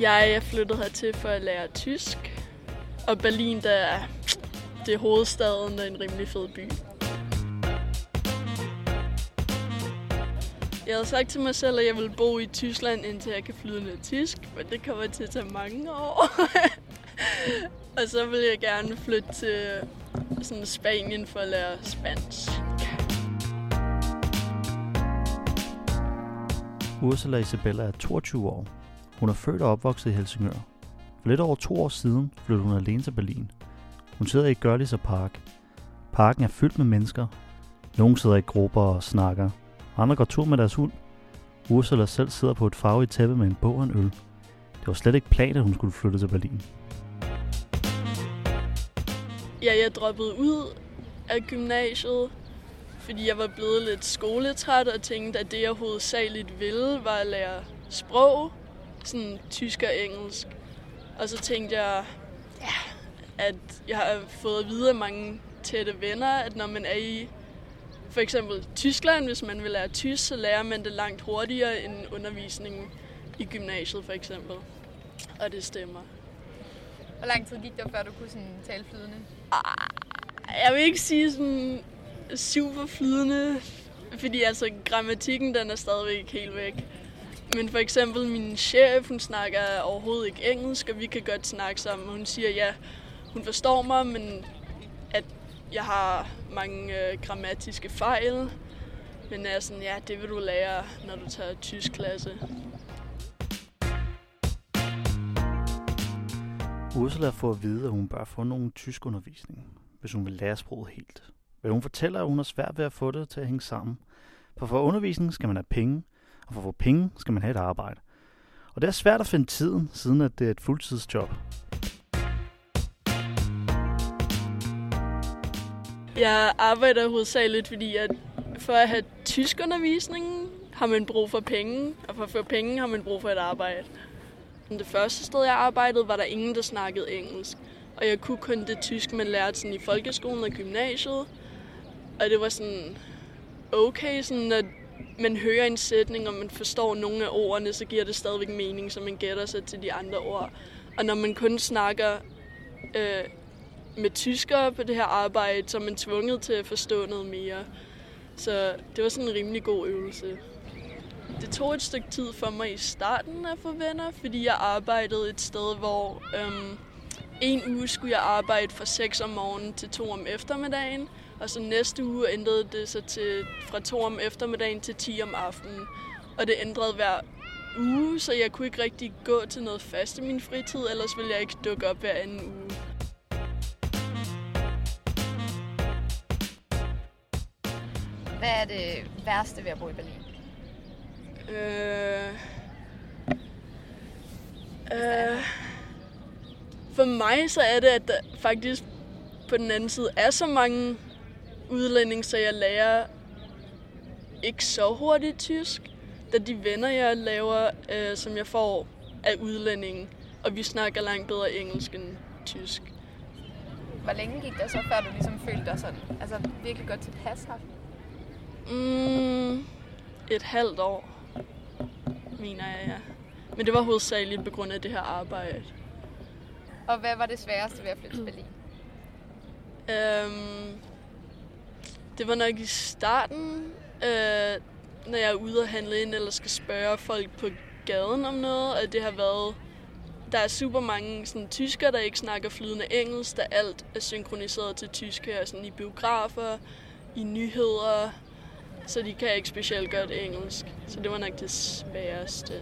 Jeg er flyttet hertil for at lære tysk. Og Berlin, der er, det er hovedstaden og en rimelig fed by. Jeg havde sagt til mig selv, at jeg ville bo i Tyskland, indtil jeg kan flyde noget tysk, men det kommer til at tage mange år. og så vil jeg gerne flytte til sådan Spanien for at lære spansk. Ursula Isabella er 22 år. Hun er født og opvokset i Helsingør. For lidt over to år siden flyttede hun alene til Berlin. Hun sidder i Görlitzer Park. Parken er fyldt med mennesker. Nogle sidder i grupper og snakker. Andre går tur med deres hund. Ursula selv sidder på et farvet tæppe med en bog og en øl. Det var slet ikke planen, at hun skulle flytte til Berlin. Ja, jeg droppede ud af gymnasiet, fordi jeg var blevet lidt skoletræt og tænkte, at det jeg hovedsageligt ville, var at lære sprog, sådan tysk og engelsk. Og så tænkte jeg, ja, at jeg har fået at vide af mange tætte venner, at når man er i for eksempel Tyskland, hvis man vil lære tysk, så lærer man det langt hurtigere end undervisningen i gymnasiet for eksempel. Og det stemmer. Hvor lang tid gik det, før du kunne sådan tale flydende? Jeg vil ikke sige sådan super flydende, fordi altså grammatikken den er stadigvæk helt væk. Men for eksempel min chef, hun snakker overhovedet ikke engelsk, og vi kan godt snakke sammen. Hun siger, ja, hun forstår mig, men at jeg har mange øh, grammatiske fejl. Men er sådan, ja, det vil du lære, når du tager tysk klasse. Ursula får at vide, at hun bør få nogen tysk undervisning, hvis hun vil lære sproget helt. Men hun fortæller, at hun har svært ved at få det til at hænge sammen. For for undervisning skal man have penge, og for at få penge skal man have et arbejde. Og det er svært at finde tiden, siden at det er et fuldtidsjob. Jeg arbejder hovedsageligt, fordi at for at have tyskundervisning har man brug for penge, og for at få penge har man brug for et arbejde. Det første sted, jeg arbejdede, var der ingen, der snakkede engelsk. Og jeg kunne kun det tysk, man lærte sådan i folkeskolen og gymnasiet. Og det var sådan okay, sådan når man hører en sætning, og man forstår nogle af ordene, så giver det stadigvæk mening, så man gætter sig til de andre ord. Og når man kun snakker øh, med tyskere på det her arbejde, så er man tvunget til at forstå noget mere. Så det var sådan en rimelig god øvelse. Det tog et stykke tid for mig i starten at få venner, fordi jeg arbejdede et sted, hvor øhm, en uge skulle jeg arbejde fra 6 om morgenen til 2 om eftermiddagen, og så næste uge ændrede det sig til fra 2 om eftermiddagen til 10 om aftenen. Og det ændrede hver uge, så jeg kunne ikke rigtig gå til noget fast i min fritid, ellers ville jeg ikke dukke op hver anden uge. Hvad er det værste ved at bo i Berlin? Øh, øh, for mig så er det, at der faktisk på den anden side er så mange udlændinge, så jeg lærer ikke så hurtigt tysk. Da de venner, jeg laver, øh, som jeg får af udlændinge, og vi snakker langt bedre engelsk end tysk. Hvor længe gik det så, før du ligesom følte dig sådan, altså virkelig godt tilpas her? Mm, et halvt år, mener jeg, ja. Men det var hovedsageligt på grund af det her arbejde. Og hvad var det sværeste ved at flytte til Berlin? Øhm, det var nok i starten, øh, når jeg er ude og handle ind, eller skal spørge folk på gaden om noget, at det har været... Der er super mange sådan, tyskere, der ikke snakker flydende engelsk, da alt er synkroniseret til tysk her, sådan i biografer, i nyheder, så de kan ikke specielt godt engelsk. Så det var nok det sværeste.